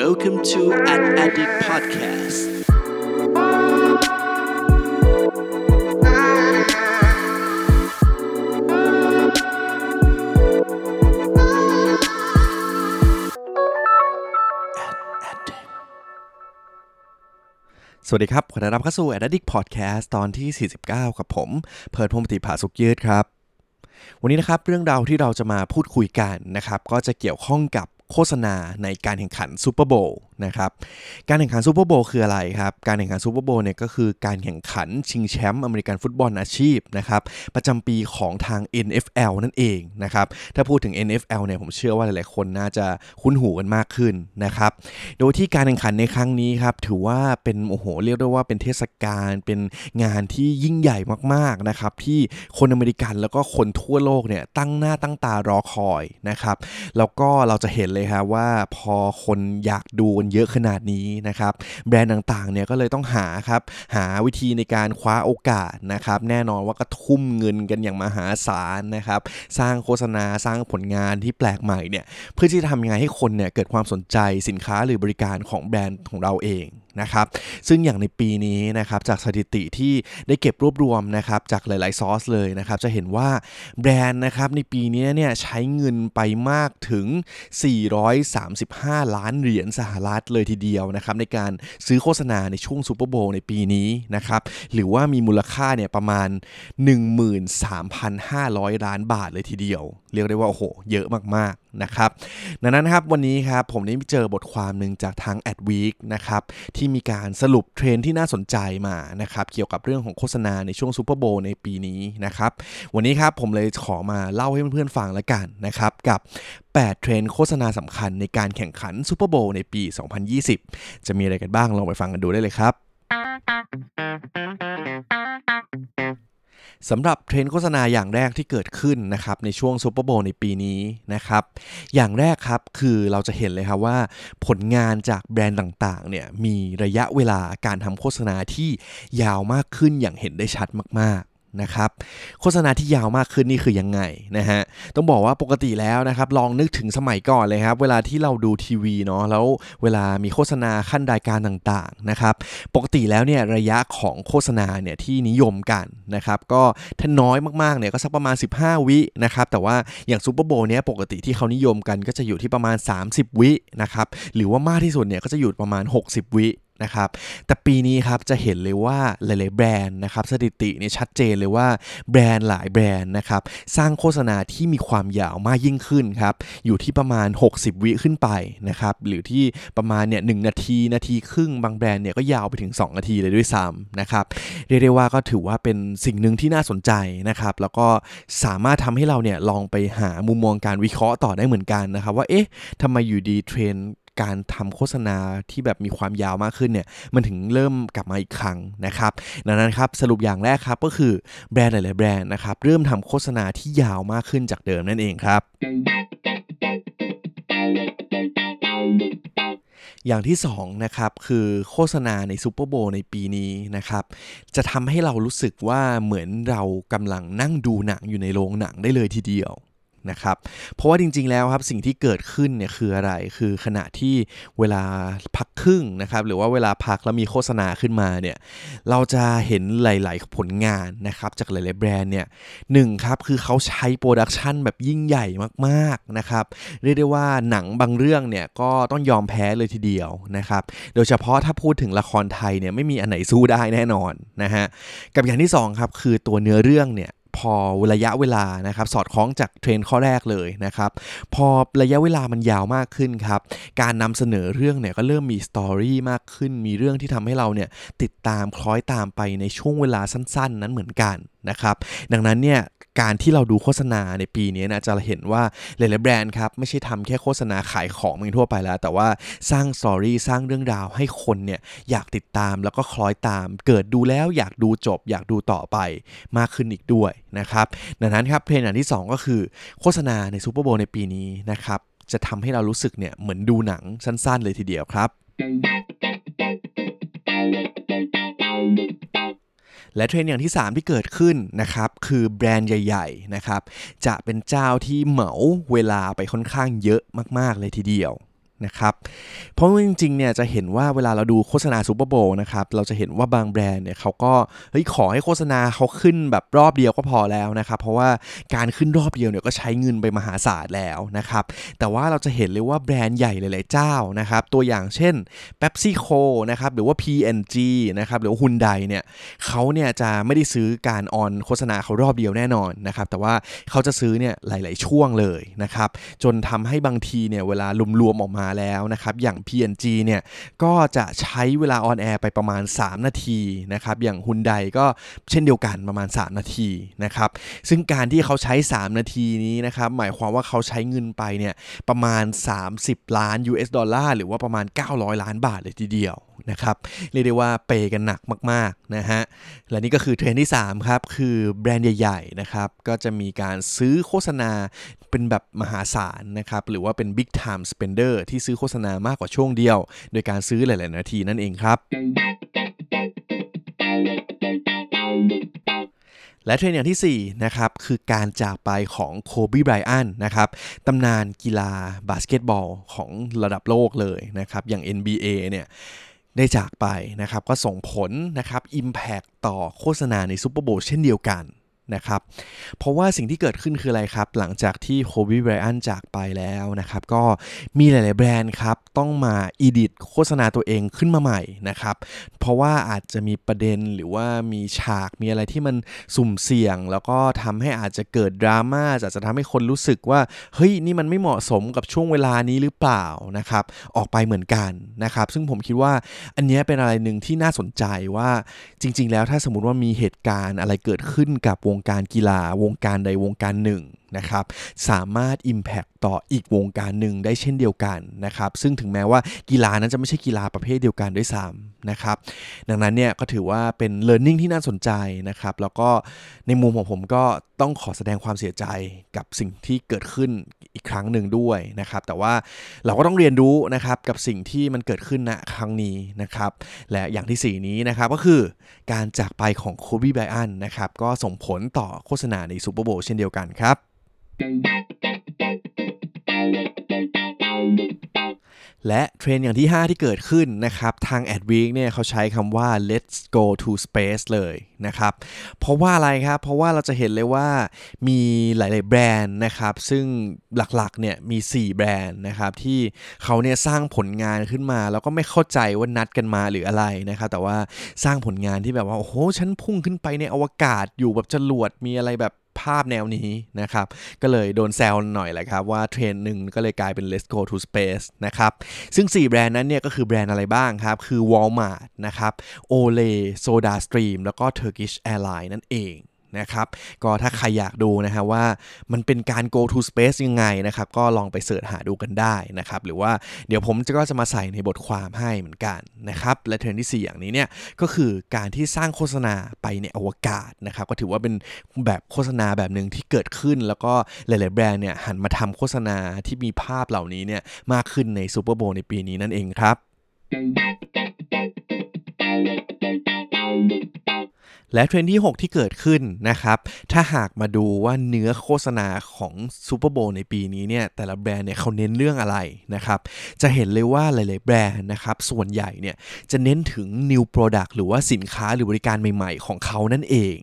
Welcome to Ad Addict Podcast สวัสดีครับ ขอต้อนรับเข้าสู่ a d d i c t Podcast ตอนที่ 49 กับผม เพิร์ดพงศ์ปฏิภาสุกยืดครับ วันนี้นะครับเรื่องราวที่เราจะมาพูดคุยกันนะครับ ก็จะเกี่ยวข้องกับ โฆษณาในการแข่งขัน Super Bowl นะครับ การแข่งขัน Super Bowl คืออะไรครับ การแข่งขัน Super Bowl เนี่ยก็คือการแข่งขันชิงแชมป์อเมริกันฟุตบอลอาชีพนะครับประจำปีของทาง NFL นั่นเองนะครับถ้าพูดถึง NFL เนี่ยผมเชื่อว่าหลายๆคนน่าจะคุ้นหูกันมากขึ้นนะครับโดยที่การแข่งขันในครั้งนี้ครับถือว่าเป็นโอ้โหเรียกได้ว่าเป็นเทศกาลเป็นงานที่ยิ่งใหญ่มากๆนะครับที่คนอเมริกันแล้วก็คนทั่วโลกเนี่ยตั้งหน้าตั้งตารอคอยนะครับแล้วก็เราจะเห็นเลยฮะว่าพอคนอยากดูกันเยอะขนาดนี้นะครับแบรนด์ต่างๆเนี่ยก็เลยต้องหาครับหาวิธีในการคว้าโอกาสนะครับแน่นอนว่าก็ทุ่มเงินกันอย่างมหาศาลนะครับสร้างโฆษณาสร้างผลงานที่แปลกใหม่เนี่ยเพื่อที่จะทำยังไงให้คนเนี่ยเกิดความสนใจสินค้าหรือบริการของแบรนด์ของเราเอง นะครับซึ่งอย่างในปีนี้นะครับจากสถิติที่ได้เก็บรวบรวมนะครับจากหลาย ๆ ซอสเลยนะครับจะเห็นว่าแบรนด์นะครับในปีนี้เนี่ยใช้เงินไปมากถึง 435 ล้านเหรียญสหรัฐเลยทีเดียวนะครับในการซื้อโฆษณาในช่วงซูเปอร์โบว์ในปีนี้นะครับหรือว่ามีมูลค่าเนี่ยประมาณ 13,500 ล้านบาทเลยทีเดียว เรียกได้ว่าโอ้โหเยอะมาก ๆ นะครับดังนั้นครับวันนี้ครับผมได้เจอบทความหนึ่งจากทาง Adweek นะครับที่มีการสรุปเทรนที่น่าสนใจมานะครับเกี่ยวกับเรื่องของโฆษณาในช่วง Super Bowl ในปีนี้นะครับวันนี้ครับผมเลยขอมาเล่าให้เพื่อนๆฟังแล้วกันนะครับกับ 8 เทรนด์โฆษณาสำคัญในการแข่งขัน Super Bowl ในปี 2020 จะมีอะไรกันบ้างลองไปฟังกันดูได้เลยครับ สำหรับเทรนด์โฆษณาอย่างแรกที่เกิดขึ้นนะครับในช่วง Super Bowl ในปีนี้นะครับ อย่างแรกครับคือเราจะเห็นเลยครับว่า ผลงานจากแบรนด์ต่างๆเนี่ยมีระยะเวลาการทำโฆษณาที่ยาวมากขึ้นอย่างเห็นได้ชัดมากๆ นะครับ โฆษณาที่ยาวมากขึ้นนี่คือยังไงนะฮะ ต้องบอกว่าปกติแล้วนะครับ ลองนึกถึงสมัยก่อนเลยครับ เวลาที่เราดูทีวีเนาะ แล้วเวลามีโฆษณาขั้นรายการต่างๆนะครับ ปกติแล้วเนี่ยระยะของโฆษณาเนี่ยที่นิยมกันนะครับ ก็ถ้าน้อยมากๆเนี่ยก็สักประมาณ 15 วินะครับ แต่ว่าอย่างซูเปอร์โบว์เนี่ยปกติที่เขานิยมกันก็จะอยู่ที่ประมาณ 30 วินะครับ หรือว่ามากที่สุดเนี่ยก็จะอยู่ประมาณ 60 วิ นะครับ แต่ปีนี้ครับจะเห็นเลยว่าหลาย ๆ แบรนด์นะครับสถิติเนี่ยชัดเจนเลยว่าแบรนด์หลายแบรนด์นะครับสร้างโฆษณาที่มีความยาวมากยิ่งขึ้นครับอยู่ที่ประมาณ 60 วิขึ้นไปนะครับหรือที่ประมาณเนี่ยหนาทีนาทีครึ่งบางแบรนด์เนี่ยก็ยาวไปถึง 2 นาทีเลยด้วยซ้ำนะครับเรียกได้ว่าก็ถือว่าเป็นสิ่งหนึ่งที่น่าสนใจนะครับแล้วก็สามารถทำให้เราเนี่ยลองไปหามุมมองการวิเคราะห์ต่อได้เหมือนกันนะครับว่าเอ๊ะทำไมอยู่ดีเทรน การทำโฆษณาที่แบบมีความยาวมากขึ้นเนี่ยมันถึงเริ่มกลับมาอีกครั้งนะครับดังนั้นครับสรุปอย่างแรกครับก็คือแบรนด์หลายๆแบรนด์นะครับเริ่มทำโฆษณาที่ยาวมากขึ้นจากเดิมนั่นเองครับอย่างที่2นะครับคือโฆษณาในซูเปอร์โบว์ในปีนี้นะครับจะทำให้เรารู้สึกว่าเหมือนเรากำลังนั่งดูหนังอยู่ในโรงหนังได้เลยทีเดียว นะครับ เพราะว่าจริง ๆ แล้วครับสิ่งที่เกิดขึ้นเนี่ยคืออะไร คือขณะที่เวลาพักครึ่งนะครับ หรือว่าเวลาพักแล้วมีโฆษณาขึ้นมาเนี่ย เราจะเห็นหลาย ๆ ผลงานนะครับจากหลาย ๆ แบรนด์เนี่ยหนึ่งครับคือเขาใช้โปรดักชันแบบยิ่งใหญ่มากๆนะครับเรียกได้ว่าหนังบางเรื่องเนี่ยก็ต้องยอมแพ้เลยทีเดียวนะครับ โดยเฉพาะถ้าพูดถึงละครไทยเนี่ยไม่มีอันไหนสู้ได้แน่นอนนะฮะกับอย่างที่2ครับคือตัวเนื้อเรื่องเนี่ย พอระยะเวลานะครับสอดคล้องจากเทรนข้อแรกเลยนะครับพอระยะเวลามันยาวมากขึ้นครับการนำเสนอเรื่องเนี่ยก็เริ่มมีสตอรี่มากขึ้น มีเรื่องที่ทำให้เราเนี่ยติดตามคล้อยตามไปในช่วงเวลาสั้น ๆ นั้นเหมือนกัน นะครับ ดังนั้นเนี่ยการที่เราดูโฆษณาในปีนี้นะจะเห็นว่าหลายๆแบรนด์ครับไม่ใช่ทำแค่โฆษณาขายของเพียงทั่วไปแล้ว แต่ว่าสร้าง story สร้างเรื่องราวให้คนเนี่ยอยากติดตามแล้วก็คล้อยตาม เกิดดูแล้วอยากดูจบ อยากดูต่อไปมากขึ้นอีกด้วยนะครับดังนั้นครับเทรนด์อันที่ 2 ก็คือโฆษณาใน Super Bowl ในปีนี้นะครับจะทำให้เรารู้สึกเนี่ยเหมือนดูหนังสั้นๆ เลยทีเดียวครับ และเทรนด์อย่างที่ 3 ที่เกิดขึ้นนะครับคือแบรนด์ใหญ่ๆนะครับจะเป็นเจ้าที่เหมาเวลาไปค่อนข้างเยอะมากๆเลยทีเดียว นะครับ เพราะจริงๆเนี่ยจะเห็นว่าเวลาเราดูโฆษณาซูเปอร์โบนะครับ เราจะเห็นว่าบางแบรนด์เนี่ยเขาก็เฮ้ยขอให้โฆษณาเขาขึ้นแบบรอบเดียวก็พอแล้วนะครับ เพราะว่าการขึ้นรอบเดียวเนี่ยก็ใช้เงินไปมหาศาลแล้วนะครับ แต่ว่าเราจะเห็นเลยว่าแบรนด์ใหญ่หลายๆเจ้านะครับ ตัวอย่างเช่น PepsiCo นะครับหรือว่า P&G นะครับหรือว่าฮุนไดเนี่ยเขาเนี่ยจะไม่ได้ซื้อการ on โฆษณาเขารอบเดียวแน่นอนนะครับ แต่ว่าเขาจะซื้อเนี่ยหลาย ๆ ช่วงเลยนะครับ จนทำให้บางทีเนี่ยเวลารวมๆออกมาแล้วนะครับอย่าง P&G เนี่ยก็จะใช้เวลา on air ไปประมาณ 3 นาทีนะครับอย่าง Hyundai ก็เช่นเดียวกันประมาณ 3 นาทีนะครับซึ่งการที่เขาใช้ 3 นาทีนี้นะครับหมายความว่าเขาใช้เงินไปเนี่ยประมาณ 30 ล้าน US ดอลลาร์หรือว่าประมาณ 900 ล้านบาทเลยทีเดียวนะครับเรียกได้ว่าเปย์กันหนักมากๆนะฮะและนี่ก็คือเทรนด์ที่ 3 ครับ คือแบรนด์ใหญ่ๆนะครับก็จะมีการซื้อโฆษณาเป็นแบบมหาศาลนะครับหรือว่าเป็น big time spender ที่ที่ซื้อโฆษณามากกว่าช่วงเดียว โดยการซื้อหลาย ๆ นาทีนั่นเองครับและเทรนด์อย่างที่4นะครับคือการจากไปของโคบีไบรอันนะครับตำนานกีฬาบาสเกตบอลของระดับโลกเลยนะครับอย่าง NBA เนี่ยได้จากไปนะครับก็ส่งผลนะครับ impact ต่อโฆษณาใน Super Bowl เช่นเดียวกัน นะครับ เพราะว่าสิ่งที่เกิดขึ้นคืออะไรครับ หลังจากที่ Kobe Bryant จากไปแล้วนะครับ ก็มีหลาย ๆ แบรนด์ครับ ต้องมา edit โฆษณาตัวเองขึ้นมาใหม่นะครับ เพราะว่าอาจจะมีประเด็นหรือว่ามีฉากมีอะไรที่มันสุ่มเสี่ยง แล้วก็ทำให้อาจจะเกิดดราม่าอาจจะทำให้คนรู้สึกว่า เฮ้ย นี่มันไม่เหมาะสมกับช่วงเวลานี้หรือเปล่านะครับ ออกไปเหมือนกันนะครับ ซึ่งผมคิดว่าอันนี้เป็นอะไรหนึ่งที่น่าสนใจว่าจริง ๆ แล้วถ้าสมมติว่ามีเหตุการณ์อะไรเกิดขึ้นกับวงการกีฬาวงการใดวงการหนึ่ง นะครับ สามารถ Impact ต่ออีกวงการหนึ่งได้เช่นเดียวกันนะครับ ซึ่งถึงแม้ว่ากีฬานั้นจะไม่ใช่กีฬาประเภทเดียวกันด้วยซ้ำนะครับ ดังนั้นเนี่ยก็ถือว่าเป็น learning ที่น่าสนใจนะครับ แล้วก็ในมุมของผมก็ต้องขอแสดงความเสียใจกับสิ่งที่เกิดขึ้นอีกครั้งหนึ่งด้วยนะครับ แต่ว่าเราก็ต้องเรียนรู้นะครับกับสิ่งที่มันเกิดขึ้นณครั้งนี้นะครับ และอย่างที่ 4 นี้นะครับก็คือการจากไปของโคบีไบอันนะครับก็ส่งผลต่อโฆษณาในซูเปอร์โบว์เช่นเดียวกันครับ และเทรนอย่างที่ 5 ที่เกิดขึ้นนะครับ ทาง AdWeek เนี่ยเขาใช้คำว่า let's go to space เลยนะครับ เพราะว่าอะไรครับ เพราะว่าเราจะเห็นเลยว่ามีหลาย ๆ แบรนด์นะครับ ซึ่งหลัก ๆ เนี่ยมี 4 แบรนด์นะครับ ที่เขาเนี่ยสร้างผลงานขึ้นมา แล้วก็ไม่เข้าใจว่านัดกันมาหรืออะไรนะครับ แต่ว่าสร้างผลงานที่แบบว่า โอ้โห ฉันพุ่งขึ้นไปในอวกาศอยู่แบบจรวดมีอะไรแบบ ภาพแนวนี้นะครับ ก็เลยโดนแซวหน่อยแหละครับว่าเทรนหนึ่งก็เลยกลายเป็น let's go to space นะครับ ซึ่ง 4 แบรนด์นั้นเนี่ยก็คือแบรนด์อะไรบ้างครับ คือ Walmart นะครับ Olay SodaStream แล้วก็ Turkish Airlines นั่นเอง นะครับก็ถ้าใครอยากดูนะฮะว่ามันเป็นการ go to space ยังไงนะครับก็ลองไปเสิร์ชหาดูกันได้นะครับหรือว่าเดี๋ยวผมจะก็จะมาใส่ในบทความให้เหมือนกันนะครับและเทรนด์ที่ 4 อย่างนี้เนี่ยก็คือการที่สร้างโฆษณาไปในอวกาศนะครับก็ถือว่าเป็นแบบโฆษณาแบบหนึ่งที่เกิดขึ้น แล้วก็หลาย ๆ แบรนด์เนี่ยหันมาทำโฆษณาที่มีภาพเหล่านี้เนี่ยมากขึ้นใน Super Bowl ในปีนี้นั่นเองครับ และเทรนด์ที่ 6 ที่เกิดขึ้นนะครับ ถ้าหากมาดูว่าเนื้อโฆษณาของ Super Bowl ในปีนี้เนี่ย แต่ละแบรนด์เนี่ยเขาเน้นเรื่องอะไรนะครับ จะเห็นเลยว่าหลาย ๆ แบรนด์นะครับ ส่วนใหญ่เนี่ยจะเน้นถึง new product หรือว่าสินค้าหรือบริการใหม่ ๆ ของเขานั่นเอง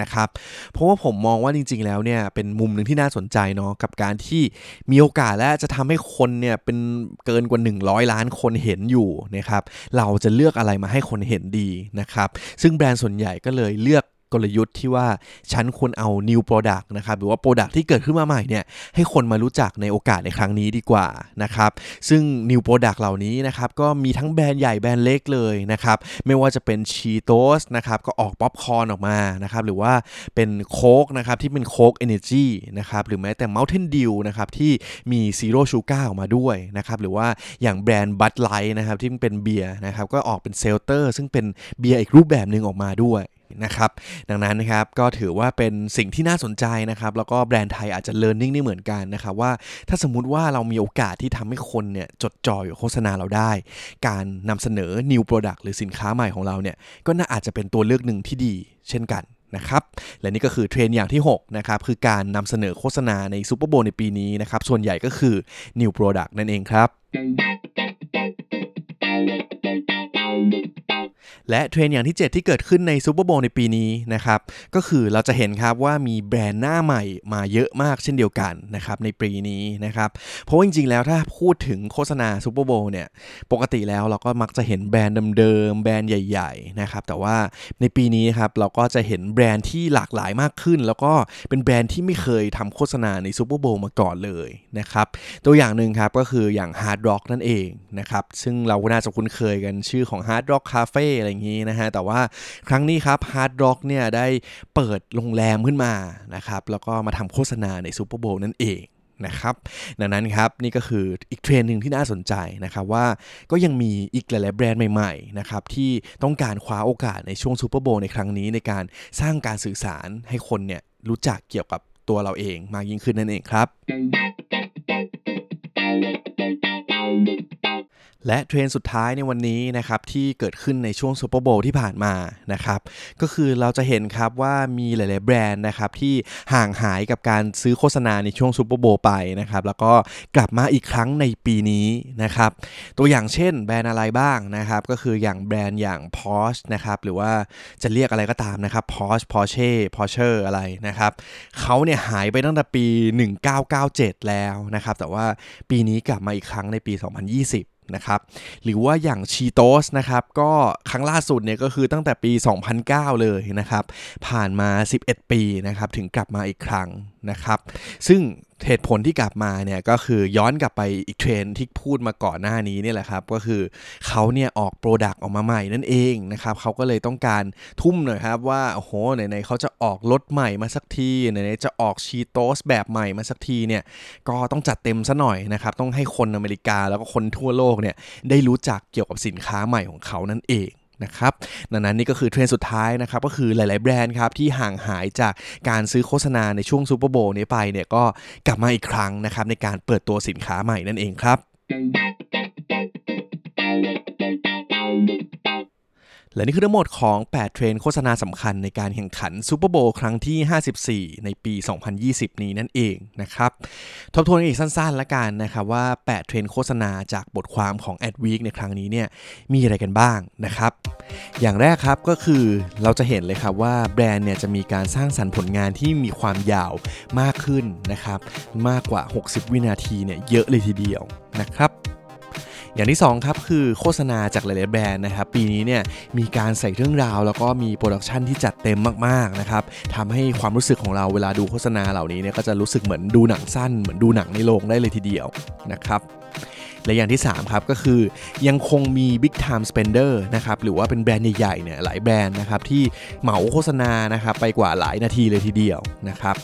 นะครับ เพราะว่าผมมองว่าจริง ๆ แล้วเนี่ยเป็นมุมหนึ่งที่น่าสนใจเนาะกับการที่มีโอกาสและจะทำให้คนเนี่ยเป็นเกินกว่า 100 ล้านคนเห็นอยู่นะครับ เราจะเลือกอะไรมาให้คนเห็นดีนะครับ ซึ่งแบรนด์ส่วนใหญ่ก็เลยเลือก กลยุทธ์ที่ว่าฉันควรเอา new product นะครับหรือว่า product ที่เกิดขึ้นมาใหม่เนี่ยให้คนมารู้จักในโอกาสในครั้งนี้ดีกว่านะครับซึ่ง new product เหล่านี้นะครับก็มีทั้งแบรนด์ใหญ่แบรนด์เล็กเลยนะครับไม่ว่าจะเป็น Cheetos นะครับก็ออกป๊อปคอร์นออกมานะครับหรือว่าเป็นโค้กนะครับที่เป็นโค้ก Energy นะครับหรือแม้แต่ Mountain Dew นะครับที่มี Zero Sugar ออกมาด้วยนะครับหรือว่าอย่างแบรนด์ Bud Light นะครับที่เป็นเบียร์นะครับก็ออกเป็น Seltzer ซึ่งเป็นเบียร์อีกรูปแบบหนึ่งออกมาด้วย นะครับดังนั้นนะครับก็ถือว่าเป็นสิ่งที่น่าสนใจนะครับแล้วก็แบรนด์ไทยอาจจะ learning ได้เหมือนกันนะครับว่าถ้าสมมุติว่าเรามีโอกาสที่ทำให้คนเนี่ยจดจ่ออยู่โฆษณาเราได้ การนำเสนอ new product หรือสินค้าใหม่ของเราเนี่ยก็น่าอาจจะเป็นตัวเลือกหนึ่งที่ดี เช่นกันนะครับและนี่ก็คือเทรนด์อย่างที่ 6 นะครับ คือการนำเสนอโฆษณาใน Super Bowl ในปีนี้นะครับ ส่วนใหญ่ก็คือ new product นั่นเองครับ และเทรนด์อย่างที่ 7 ที่เกิดขึ้นใน Super Bowl ในปีนี้นะครับก็คือเราจะเห็นครับว่ามีแบรนด์หน้าใหม่มาเยอะมากเช่นเดียวกันนะครับในปีนี้นะครับเพราะจริงๆ แล้วถ้าพูดถึงโฆษณาซูเปอร์โบว์เนี่ยปกติแล้วเราก็มักจะเห็นแบรนด์เดิมๆแบรนด์ใหญ่ๆนะครับแต่ว่าในปีนี้ครับเราก็จะเห็นแบรนด์ที่หลากหลายมากขึ้น แล้วก็เป็นแบรนด์ที่ไม่เคยทำโฆษณาในซูเปอร์โบว์มาก่อนเลยนะครับตัวอย่างหนึ่งครับก็คืออย่าง Hard Rock นั่นเองนะครับซึ่งเราก็น่าจะคุ้นเคยกันชื่อของ Hard Rock Cafe อะไรอย่างนี้นะฮะ แต่ว่าครั้งนี้ครับ Hard Rock เนี่ยได้เปิดโรงแรมขึ้นมานะครับ แล้วก็มาทำโฆษณาใน Super Bowl นั่นเองนะครับดังนั้นครับนี่ก็คืออีกเทรนด์หนึ่งที่น่าสนใจนะครับว่าก็ยังมีอีกหลายๆแบรนด์ใหม่ๆนะครับที่ต้องการคว้าโอกาสในช่วง Super Bowl ในครั้งนี้ในการสร้างการสื่อสารให้คนเนี่ยรู้จักเกี่ยวกับตัวเราเองมากยิ่งขึ้นนั่นเองครับ และเทรนด์สุดท้ายในวันนี้นะครับที่เกิดขึ้นในช่วงซูเปอร์โบว์ที่ผ่านมานะครับก็คือเราจะเห็นครับว่ามีหลาย ๆ แบรนด์นะครับที่ห่างหายกับการซื้อโฆษณาในช่วงซูเปอร์โบว์ไปนะครับแล้วก็กลับมาอีกครั้งในปีนี้นะครับตัวอย่างเช่นแบรนด์อะไรบ้างนะครับก็คืออย่างแบรนด์อย่าง Porsche นะครับหรือว่าจะเรียกอะไรก็ตามนะครับ Porsche Porsche Porsche อะไรนะครับเขาเนี่ยหายไปตั้งแต่ปี 1997 แล้วนะครับแต่ว่าปีนี้กลับมาอีกครั้งในปี 2020 นะครับหรือว่าอย่าง Cheetos นะครับก็ครั้งล่าสุดเนี่ยก็คือตั้งแต่ปี 2009 เลยนะครับผ่านมา 11 ปีนะครับถึงกลับมาอีกครั้งนะครับ ซึ่งเหตุผลที่กลับมาเนี่ยก็คือย้อนกลับไปอีกเทรนด์ที่พูดมาก่อนหน้านี้นี่แหละครับ ก็คือเขาเนี่ยออก product ออกมาใหม่นั่นเองนะครับเขาก็เลยต้องการทุ่มหน่อยครับว่าโอ้โหไหนๆเขาจะออกรถใหม่มาสักทีไหนๆจะออก Cheetos แบบใหม่มาสักทีเนี่ยก็ต้องจัดเต็มซะหน่อยนะครับต้องให้คนอเมริกาแล้วก็คนทั่วโลกเนี่ยได้รู้จักเกี่ยวกับสินค้าใหม่ของเขานั่นเอง นะครับดังนั้นนี่ก็คือเทรนด์สุดท้ายนะครับก็คือหลาย ๆ แบรนด์ครับที่ห่างหายจากการซื้อโฆษณาในช่วง Super Bowl นี้ไปเนี่ยก็กลับมาอีกครั้งนะครับในการเปิดตัวสินค้าใหม่นั่นเองครับ และนี่คือทั้งหมดของ 8 เทรนด์โฆษณาสำคัญในการแข่งขัน Super Bowl ครั้งที่่ 54 ในปี 2020 นี้นั่นเองนะครับ ทบทวนอีกสั้นๆละกันนะครับว่า 8 เทรนโฆษณาจากบทความของ Adweek ในครั้งนี้เนี่ยมีอะไรกันบ้างนะครับ อย่างแรกครับก็คือเราจะเห็นเลยครับว่าแบรนด์เนี่ยจะมีการสร้างสรรค์ผลงานที่มีความยาวมากขึ้นนะครับมากกว่า 60 วินาทีเนี่ยเยอะเลยทีเดียวนะครับ อย่างที่ 2 ครับ คือโฆษณาจากหลายๆแบรนด์นะครับ ปีนี้เนี่ยมีการใส่เรื่องราว แล้วก็มี production ที่จัดเต็มมากๆนะครับทำให้ความรู้สึกของเราเวลาดูโฆษณาเหล่านี้เนี่ยก็จะรู้สึกเหมือนดูหนังสั้น เหมือนดูหนังในโรงได้เลยทีเดียวนะครับและอย่างที่ 3 ครับ ก็คือยังคงมี Big Time Spender นะครับหรือว่าเป็นแบรนด์ใหญ่ๆเนี่ยหลายแบรนด์นะครับที่เหมาโฆษณานะครับไปกว่าหลายนาทีเลยทีเดียวนะครับ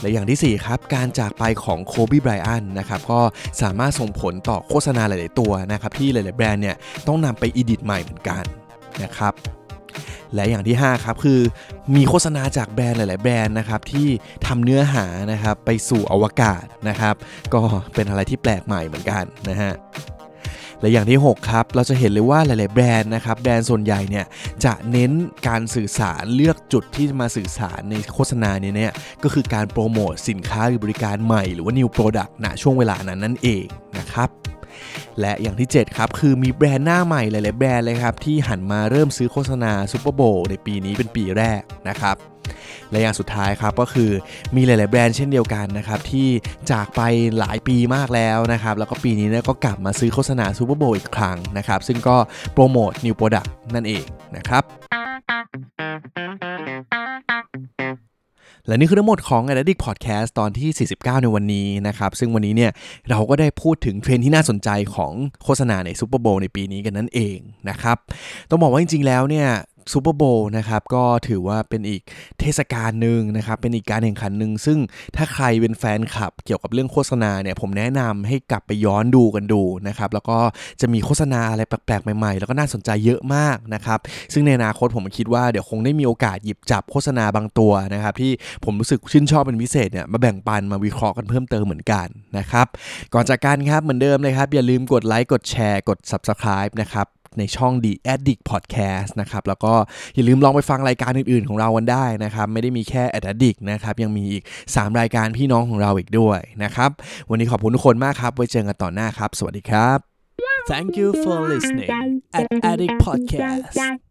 และอย่างที่ 4 ครับ การจากไปของ Kobe Bryant นะครับก็สามารถส่งผลต่อโฆษณาหลาย ๆ ตัวนะครับที่หลาย ๆ แบรนด์เนี่ยต้องนำไปอีดิทใหม่เหมือนกันนะครับและอย่างที่ 5 ครับ คือมีโฆษณาจากแบรนด์หลาย ๆ แบรนด์นะครับที่ทำเนื้อหานะครับไปสู่อวกาศนะครับ ก็เป็นอะไรที่แปลกใหม่เหมือนกันนะฮะ และอย่างที่ 6 ครับ เราจะเห็นเลยว่าหลาย ๆ แบรนด์นะครับ แบรนด์ส่วนใหญ่เนี่ยจะเน้นการสื่อสารเลือกจุดที่มาสื่อสารในโฆษณาเนี่ยเนี่ยก็คือการโปรโมทสินค้าหรือบริการใหม่หรือว่า new product ณช่วงเวลานั้นนั่นเองนะครับและอย่างที่ 7 ครับคือมีแบรนด์หน้าใหม่หลาย ๆ แบรนด์เลยครับที่หันมาเริ่มซื้อโฆษณา Super Bowl ในปีนี้เป็นปีแรกนะครับ และอย่างสุดท้ายครับก็คือมีหลาย ๆ แบรนด์เช่นเดียวกันนะครับที่จากไปหลายปีมากแล้วนะครับแล้วก็ปีนี้เนี่ยก็กลับมาซื้อโฆษณา Super Bowl อีกครั้งนะครับซึ่งก็โปรโมท new product นั่นเองนะครับและนี่คือทั้งหมดของ a d d i c t Podcast ตอนที่ 49 ในวันนี้นะครับ ซึ่งวันนี้เนี่ยเราก็ได้พูดถึงเทรนที่น่าสนใจของโฆษณาในซูเปอร์โบว์ในปีนี้กันนั่นเองนะครับ ต้องบอกว่าจริง ๆ แล้วเนี่ย ซูเปอร์โบนะครับก็ถือว่าเป็นอีกเทศกาลหนึ่งนะครับเป็นอีกการแข่งขันหนึ่งซึ่งถ้าใครเป็นแฟนคลับเกี่ยวกับเรื่องโฆษณาเนี่ยผมแนะนำให้กลับไปย้อนดูกันดูนะครับแล้วก็จะมีโฆษณาอะไรแปลกๆใหม่ๆ แล้วก็น่าสนใจเยอะมากนะครับซึ่งในอนาคตผมคิดว่าเดี๋ยวคงได้มีโอกาสหยิบจับโฆษณาบางตัวนะครับที่ผมรู้สึกชื่นชอบเป็นพิเศษเนี่ยมาแบ่งปันมาวิเคราะห์กันเพิ่มเติมเหมือนกันนะครับก่อนจากกันครับเหมือนเดิมเลยครับอย่าลืมกดไลค์กดแชร์กด Subscribe นะครับ ในช่อง The Addict Podcast นะครับ แล้วก็อย่าลืมลองไปฟังรายการอื่นๆ ของเรากันได้นะครับ ไม่ได้มีแค่ Addict นะครับ ยังมีอีก 3 รายการพี่น้องของเราอีกด้วยนะครับ วันนี้ขอบคุณทุกคนมากครับ ไว้เจอกันต่อหน้าครับ สวัสดีครับ Thank you for listening at Addict Podcast